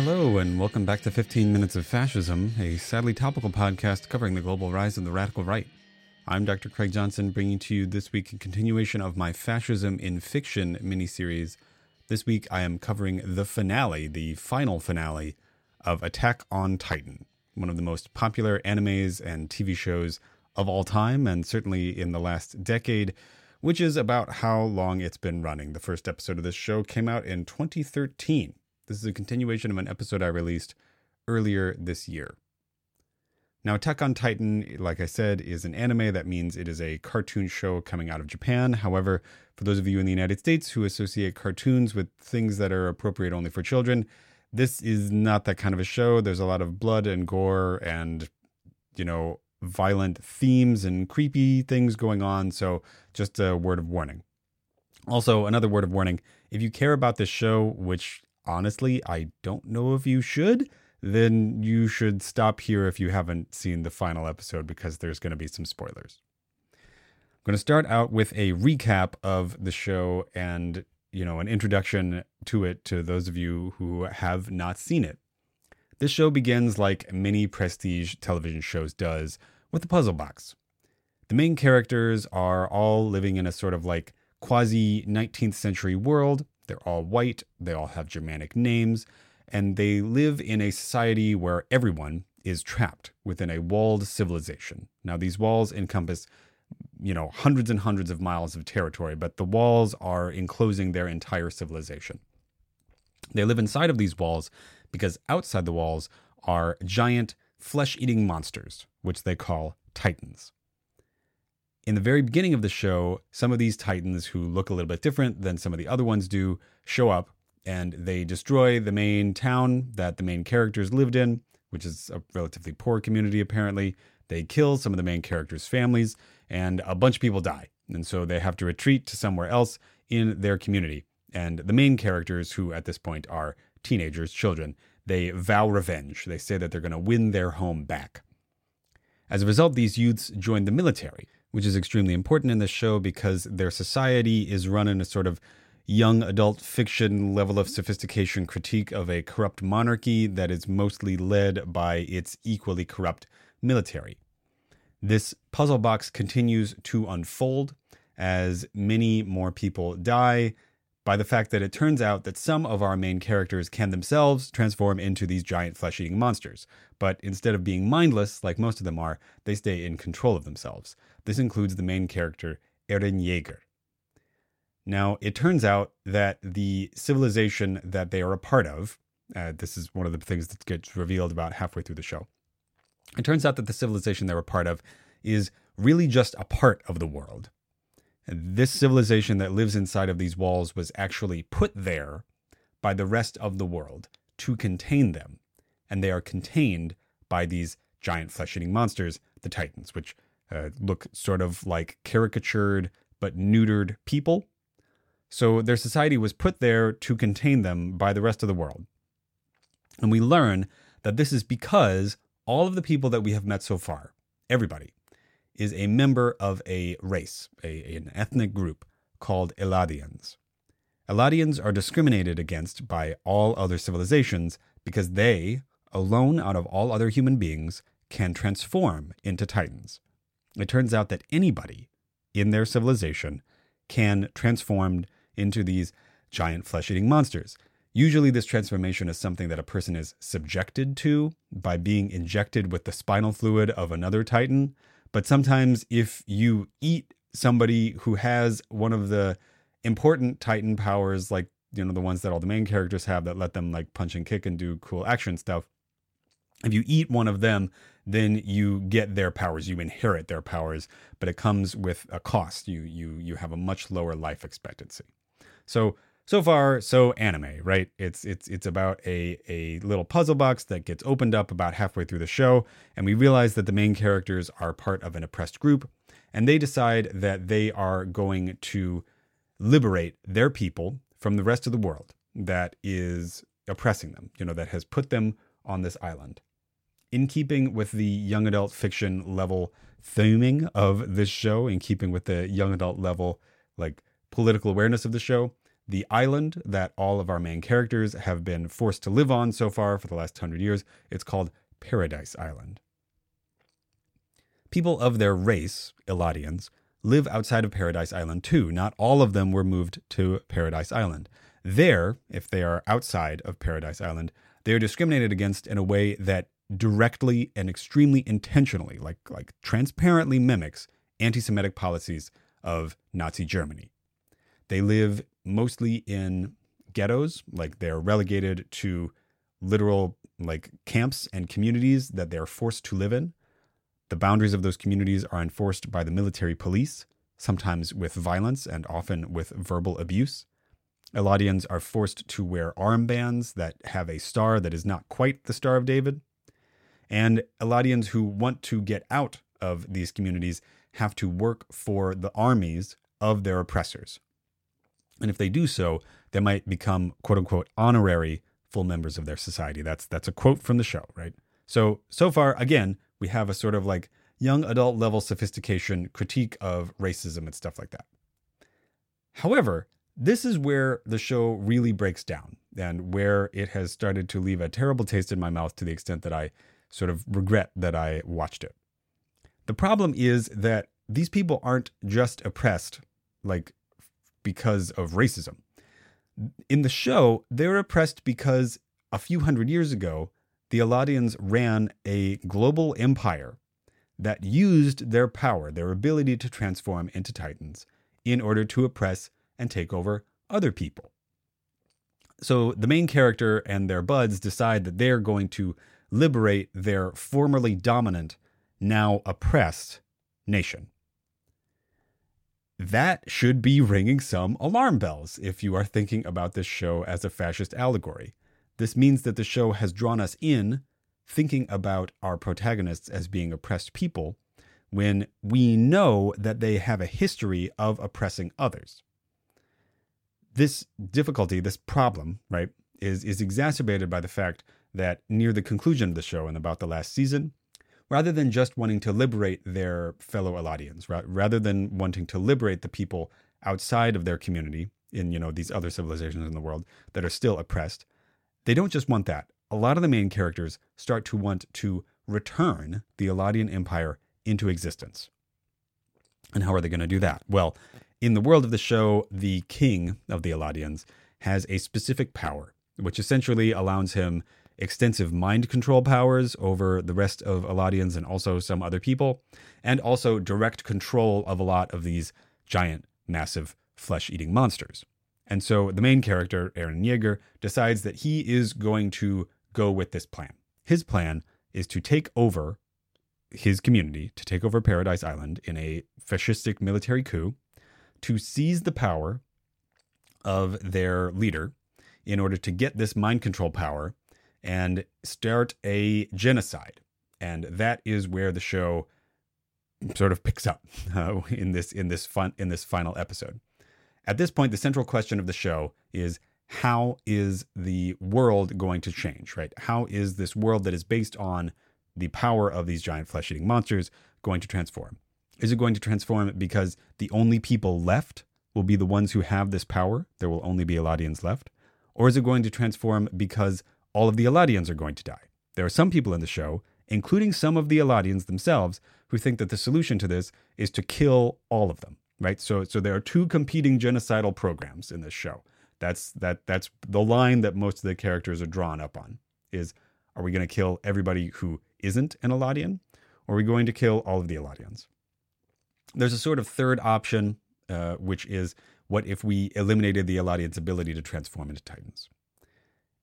Hello, and welcome back to 15 Minutes of Fascism, a sadly topical podcast covering the global rise of the radical right. I'm Dr. Craig Johnson, bringing to you this week a continuation of my Fascism in Fiction miniseries. This week I am covering the finale, the final finale of Attack on Titan, one of the most popular animes and TV shows of all time, and certainly in the last decade, which is about how long it's been running. The first episode of this show came out in 2013. This is a continuation of an episode I released earlier this year. Now, Attack on Titan, like I said, is an anime. That means it is a cartoon show coming out of Japan. However, for those of you in the United States who associate cartoons with things that are appropriate only for children, this is not that kind of a show. There's a lot of blood and gore and, you know, violent themes and creepy things going on. So, just a word of warning. Also, another word of warning if you care about this show, which honestly, I don't know if you should, then you should stop here if you haven't seen the final episode because there's going to be some spoilers. I'm going to start out with a recap of the show and, you know, an introduction to it to those of you who have not seen it. This show begins like many prestige television shows does with a puzzle box. The main characters are all living in a sort of like quasi 19th century world they're all white, they all have Germanic names, and they live in a society where everyone is trapped within a walled civilization. Now, these walls encompass, you know, hundreds and hundreds of miles of territory, but the walls are enclosing their entire civilization. They live inside of these walls because outside the walls are giant flesh eating monsters, which they call titans in the very beginning of the show, some of these Titans who look a little bit different than some of the other ones do show up and they destroy the main town that the main characters lived in, which is a relatively poor community apparently. They kill some of the main characters' families and a bunch of people die. And so they have to retreat to somewhere else in their community. And the main characters, who at this point are teenagers, children, they vow revenge. They say that they're going to win their home back. As a result, these youths join the military which is extremely important in this show because their society is run in a sort of young adult fiction level of sophistication critique of a corrupt monarchy that is mostly led by its equally corrupt military. This puzzle box continues to unfold as many more people die by the fact that it turns out that some of our main characters can themselves transform into these giant flesh eating monsters. But instead of being mindless, like most of them are, they stay in control of themselves. This includes the main character, Eren Jaeger. Now, it turns out that the civilization that they are a part of, uh, this is one of the things that gets revealed about halfway through the show. It turns out that the civilization they're a part of is really just a part of the world. This civilization that lives inside of these walls was actually put there by the rest of the world to contain them. And they are contained by these giant flesh eating monsters, the Titans, which uh, look sort of like caricatured but neutered people. So their society was put there to contain them by the rest of the world. And we learn that this is because all of the people that we have met so far, everybody, is a member of a race, a, an ethnic group called Eladians. Eladians are discriminated against by all other civilizations because they, alone out of all other human beings, can transform into titans. It turns out that anybody in their civilization can transform into these giant flesh eating monsters. Usually, this transformation is something that a person is subjected to by being injected with the spinal fluid of another titan. But sometimes, if you eat somebody who has one of the important Titan powers, like you know the ones that all the main characters have that let them like punch and kick and do cool action stuff, if you eat one of them, then you get their powers. You inherit their powers, but it comes with a cost. You you you have a much lower life expectancy. So so far so anime right it's it's it's about a a little puzzle box that gets opened up about halfway through the show and we realize that the main characters are part of an oppressed group and they decide that they are going to liberate their people from the rest of the world that is oppressing them you know that has put them on this island in keeping with the young adult fiction level theming of this show in keeping with the young adult level like political awareness of the show the island that all of our main characters have been forced to live on so far for the last hundred years. It's called Paradise Island. People of their race, Eladians, live outside of Paradise Island too. Not all of them were moved to Paradise Island. There, if they are outside of Paradise Island, they are discriminated against in a way that directly and extremely intentionally, like, like transparently mimics anti Semitic policies of Nazi Germany. They live mostly in ghettos, like they're relegated to literal like camps and communities that they're forced to live in. The boundaries of those communities are enforced by the military police, sometimes with violence and often with verbal abuse. Eladians are forced to wear armbands that have a star that is not quite the Star of David. And Eladians who want to get out of these communities have to work for the armies of their oppressors. And if they do so, they might become quote unquote honorary full members of their society. That's that's a quote from the show, right? So so far again, we have a sort of like young adult level sophistication critique of racism and stuff like that. However, this is where the show really breaks down and where it has started to leave a terrible taste in my mouth to the extent that I sort of regret that I watched it. The problem is that these people aren't just oppressed like because of racism. In the show, they're oppressed because a few hundred years ago, the Eladians ran a global empire that used their power, their ability to transform into titans, in order to oppress and take over other people. So the main character and their buds decide that they're going to liberate their formerly dominant, now oppressed nation. That should be ringing some alarm bells if you are thinking about this show as a fascist allegory. This means that the show has drawn us in thinking about our protagonists as being oppressed people when we know that they have a history of oppressing others. This difficulty, this problem, right, is, is exacerbated by the fact that near the conclusion of the show and about the last season, rather than just wanting to liberate their fellow Eladians, rather than wanting to liberate the people outside of their community in you know these other civilizations in the world that are still oppressed, they don't just want that. A lot of the main characters start to want to return the Eladian Empire into existence. And how are they going to do that? Well, in the world of the show, the king of the Eladians has a specific power, which essentially allows him extensive mind control powers over the rest of Eladians and also some other people, and also direct control of a lot of these giant, massive flesh eating monsters. And so the main character, Eren Yeager, decides that he is going to go with this plan. His plan is to take over his community, to take over Paradise Island in a fascistic military coup, to seize the power of their leader in order to get this mind control power and start a genocide. And that is where the show sort of picks up uh, in this in this fun in this final episode. At this point, the central question of the show is how is the world going to change, right? How is this world that is based on the power of these giant flesh eating monsters going to transform? Is it going to transform because the only people left will be the ones who have this power? There will only be Eladians left? Or is it going to transform because all of the Eladians are going to die. There are some people in the show, including some of the Eladians themselves, who think that the solution to this is to kill all of them. Right? So so there are two competing genocidal programs in this show. That's that that's the line that most of the characters are drawn up on is are we going to kill everybody who isn't an Eladian or are we going to kill all of the Eladians? There's a sort of third option, uh, which is what if we eliminated the Eladians' ability to transform into Titans?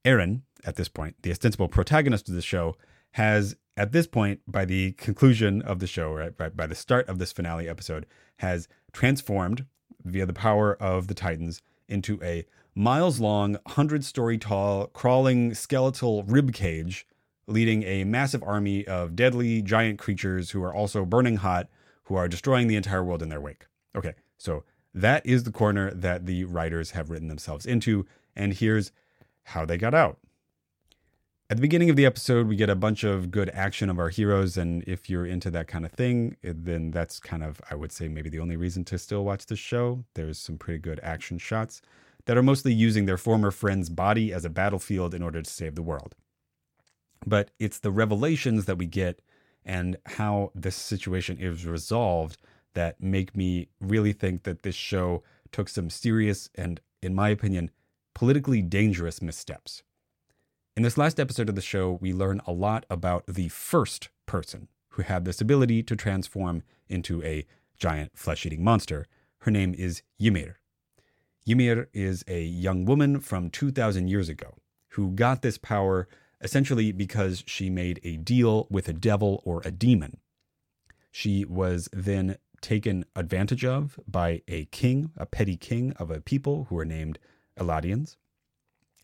Eren, at this point, the ostensible protagonist of the show, has at this point, by the conclusion of the show, right, by, by the start of this finale episode, has transformed via the power of the Titans into a miles long, hundred story tall, crawling skeletal rib cage, leading a massive army of deadly giant creatures who are also burning hot, who are destroying the entire world in their wake. Okay, so that is the corner that the writers have written themselves into, and here's how they got out. At the beginning of the episode, we get a bunch of good action of our heroes, and if you're into that kind of thing, eh, then that's kind of, I would say, maybe the only reason to still watch this show. There's some pretty good action shots. that are mostly using their former friend's body as a battlefield in order to save the world. But it's the revelations that we get and how this situation is resolved that make me really think that this show took some serious and, in my opinion, politically dangerous missteps. In this last episode of the show, we learn a lot about the first person who had this ability to transform into a giant flesh eating monster. Her name is Ymir. Ymir is a young woman from 2,000 years ago who got this power essentially because she made a deal with a devil or a demon. She was then taken advantage of by a king, a petty king of a people who were named Eladians.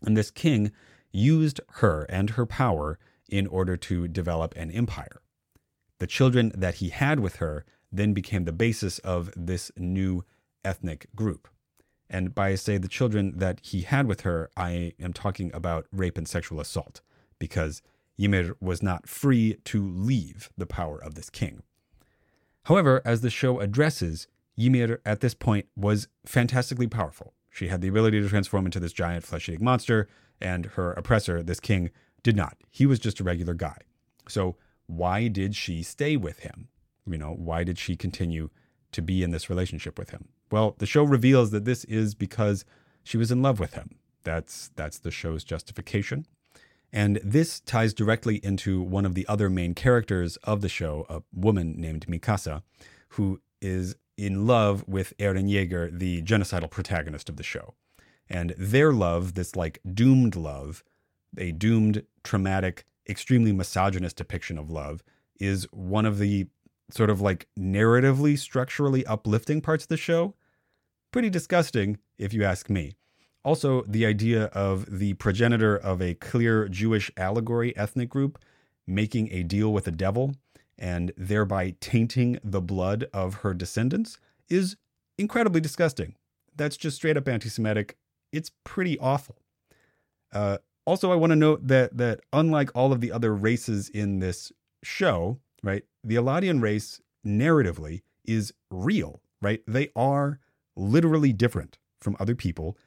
And this king used her and her power in order to develop an empire. The children that he had with her then became the basis of this new ethnic group. And by say the children that he had with her, I am talking about rape and sexual assault, because Ymir was not free to leave the power of this king. However, as the show addresses, Ymir at this point was fantastically powerful. She had the ability to transform into this giant flesh eating monster, and her oppressor, this king, did not. He was just a regular guy. So, why did she stay with him? You know, why did she continue to be in this relationship with him? Well, the show reveals that this is because she was in love with him. That's that's the show's justification. And this ties directly into one of the other main characters of the show, a woman named Mikasa, who is in love with Eren Yeager, the genocidal protagonist of the show. And their love, this like doomed love, a doomed, traumatic, extremely misogynist depiction of love, is one of the sort of like narratively, structurally uplifting parts of the show. Pretty disgusting, if you ask me. Also, the idea of the progenitor of a clear Jewish allegory ethnic group making a deal with the devil and thereby tainting the blood of her descendants is incredibly disgusting. That's just straight up anti Semitic. It's pretty awful. Uh, also, I want to note that that unlike all of the other races in this show, right, the Eladian race narratively is real, right? They are literally different from other people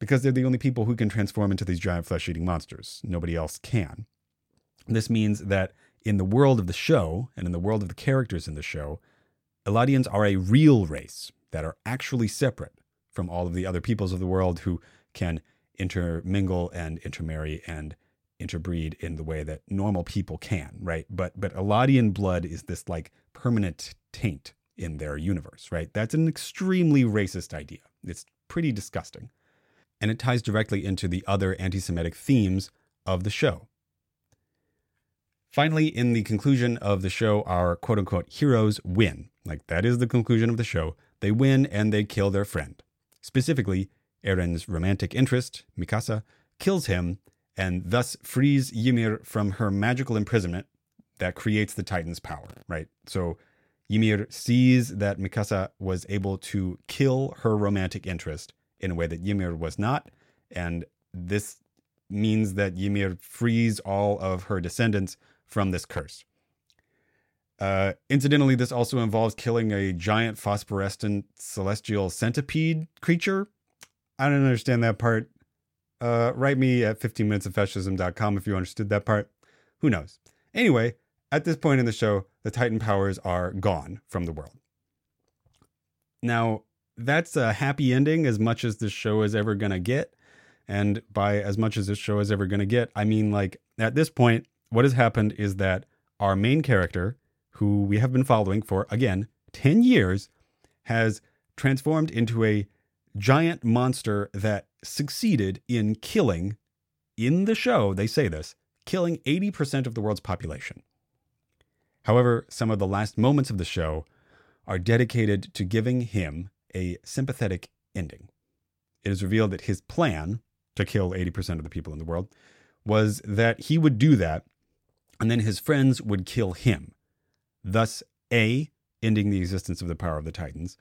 because they're the only people who can transform into these giant flesh eating monsters. Nobody else can. This means that in the world of the show and in the world of the characters in the show, Eladians are a real race that are actually separate from all of the other peoples of the world who can intermingle and intermarry and interbreed in the way that normal people can, right? But but Eladian blood is this like permanent taint in their universe, right? That's an extremely racist idea. It's pretty disgusting. And it ties directly into the other anti Semitic themes of the show. Finally, in the conclusion of the show, our quote unquote heroes win. Like, that is the conclusion of the show. They win and they kill their friend. Specifically, Eren's romantic interest, Mikasa, kills him and thus frees Ymir from her magical imprisonment that creates the Titan's power, right? So Ymir sees that Mikasa was able to kill her romantic interest in a way that Ymir was not, and this means that Ymir frees all of her descendants from this curse. Uh, incidentally, this also involves killing a giant phosphorescent celestial centipede creature. I don't understand that part. Uh, write me at 15 minutes of fascism.com if you understood that part. Who knows? Anyway, at this point in the show, the Titan powers are gone from the world. Now, that's a happy ending as much as this show is ever going to get. And by as much as this show is ever going to get, I mean, like, at this point, what has happened is that our main character, who we have been following for, again, 10 years, has transformed into a giant monster that succeeded in killing, in the show, they say this, killing 80% of the world's population. However, some of the last moments of the show are dedicated to giving him a sympathetic ending. It is revealed that his plan to kill 80% of the people in the world was that he would do that and then his friends would kill him. Thus, A, ending the existence of the power of the Titans,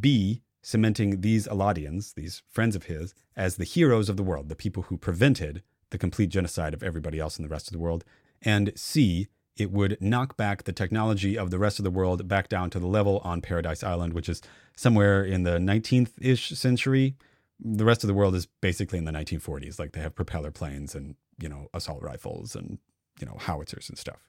B, cementing these Eladians, these friends of his, as the heroes of the world, the people who prevented the complete genocide of everybody else in the rest of the world, and C, it would knock back the technology of the rest of the world back down to the level on Paradise Island, which is somewhere in the 19th ish century, The rest of the world is basically in the 1940s. Like they have propeller planes and, you know, assault rifles and, you know, howitzers and stuff.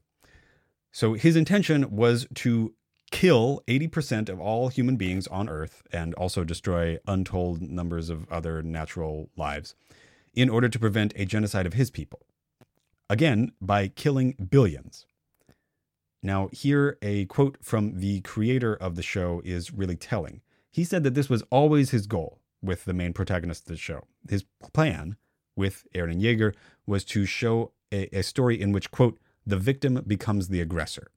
So his intention was to kill 80% of all human beings on Earth and also destroy untold numbers of other natural lives in order to prevent a genocide of his people. Again, by killing billions. Now, here a quote from the creator of the show is really telling. He said that this was always his goal with the main protagonist of the show. His plan with Eren Yeager was to show a, a story in which, quote, the victim becomes the aggressor.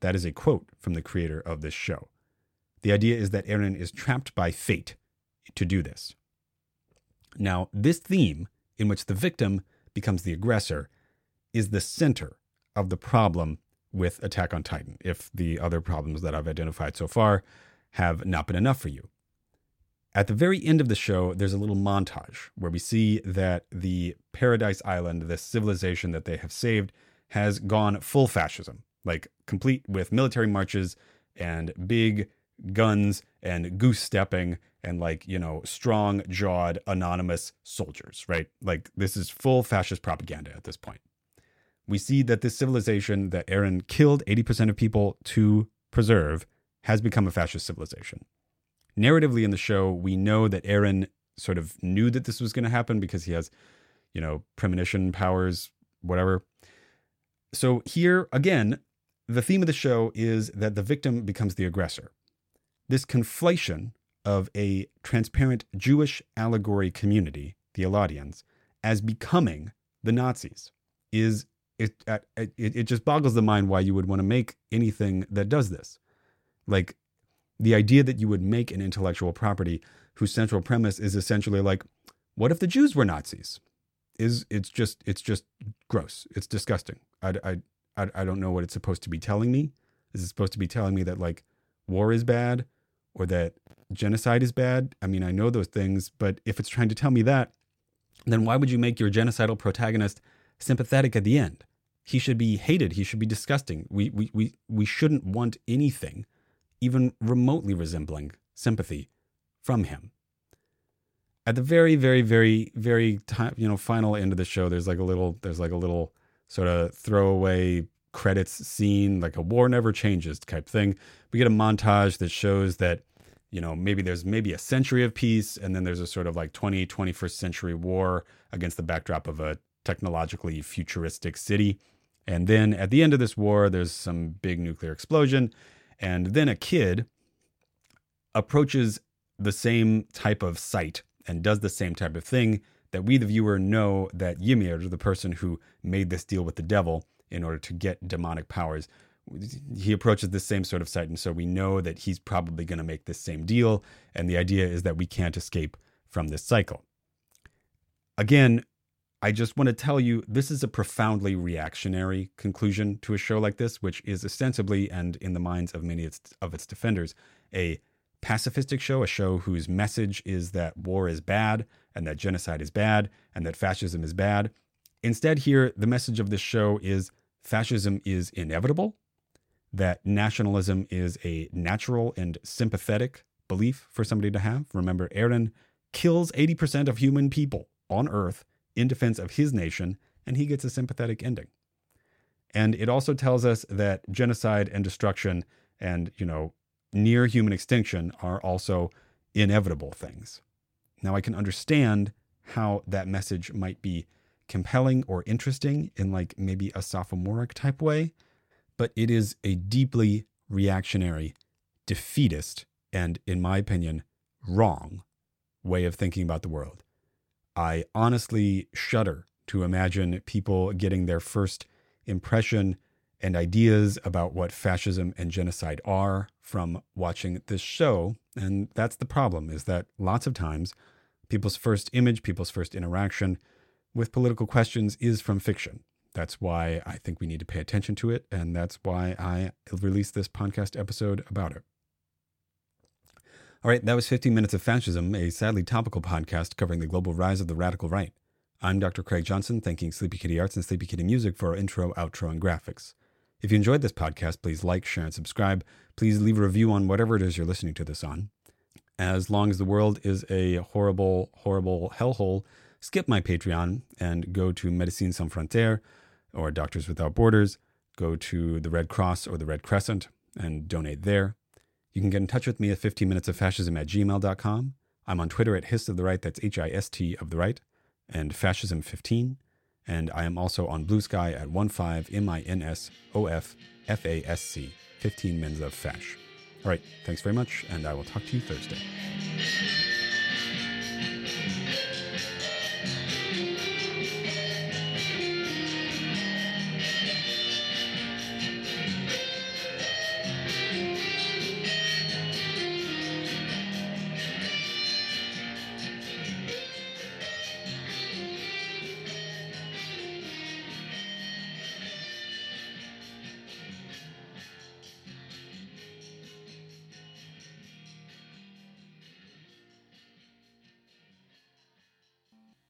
That is a quote from the creator of this show. The idea is that Eren is trapped by fate to do this. Now, this theme, in which the victim becomes the aggressor, is the center of the problem with Attack on Titan, if the other problems that I've identified so far have not been enough for you. At the very end of the show, there's a little montage where we see that the Paradise Island, this civilization that they have saved, has gone full fascism, like complete with military marches and big guns and goose stepping and like, you know, strong jawed anonymous soldiers, right? Like this is full fascist propaganda at this point. We see that this civilization that Eren killed 80% of people to preserve has become a fascist civilization. Narratively in the show, we know that Eren sort of knew that this was going to happen because he has, you know, premonition powers, whatever. So here again, the theme of the show is that the victim becomes the aggressor. This conflation of a transparent Jewish allegory community, the Eladians, as becoming the Nazis is it, uh, it it just boggles the mind why you would want to make anything that does this. Like the idea that you would make an intellectual property whose central premise is essentially like, what if the Jews were Nazis? Is it's just it's just gross. It's disgusting. I, I, I, don't know what it's supposed to be telling me. Is it supposed to be telling me that like war is bad or that genocide is bad? I mean, I know those things, but if it's trying to tell me that, then why would you make your genocidal protagonist sympathetic at the end? He should be hated. He should be disgusting. We, we, we, we shouldn't want anything even remotely resembling sympathy from him. At the very, very, very, very time, you know, final end of the show, there's like a little, there's like a little sort of throwaway credits scene, like a war never changes type thing. We get a montage that shows that, you know, maybe there's maybe a century of peace, and then there's a sort of like 20, 21st century war against the backdrop of a technologically futuristic city. And then at the end of this war, there's some big nuclear explosion. And then a kid approaches the same type of site and does the same type of thing that we, the viewer, know that Ymir, the person who made this deal with the devil in order to get demonic powers, he approaches the same sort of site. And so we know that he's probably going to make this same deal. And the idea is that we can't escape from this cycle. Again, I just want to tell you this is a profoundly reactionary conclusion to a show like this, which is ostensibly, and in the minds of many of its defenders, a pacifistic show, a show whose message is that war is bad and that genocide is bad and that fascism is bad. Instead, here, the message of this show is fascism is inevitable, that nationalism is a natural and sympathetic belief for somebody to have. Remember, Eren kills 80% of human people on Earth in defense of his nation, and he gets a sympathetic ending. And it also tells us that genocide and destruction and, you know, near human extinction are also inevitable things. Now, I can understand how that message might be compelling or interesting in like maybe a sophomoric type way, but it is a deeply reactionary, defeatist, and in my opinion, wrong way of thinking about the world. I honestly shudder to imagine people getting their first impression and ideas about what fascism and genocide are from watching this show. And that's the problem is that lots of times people's first image, people's first interaction with political questions is from fiction. That's why I think we need to pay attention to it. And that's why I released this podcast episode about it. All right, that was 15 Minutes of Fascism, a sadly topical podcast covering the global rise of the radical right. I'm Dr. Craig Johnson, thanking Sleepy Kitty Arts and Sleepy Kitty Music for our intro, outro, and graphics. If you enjoyed this podcast, please like, share, and subscribe. Please leave a review on whatever it is you're listening to this on. As long as the world is a horrible, horrible hellhole, skip my Patreon and go to Médecins Sans Frontières or Doctors Without Borders. Go to the Red Cross or the Red Crescent and donate there. You can get in touch with me at 15 minutes of fascism at gmail.com. I'm on Twitter at Hist of the Right, that's H I S T of the Right, and Fascism15. And I am also on Bluesky at 15 M I N S O F F A S C, 15 Mins of Fash. All right, thanks very much, and I will talk to you Thursday.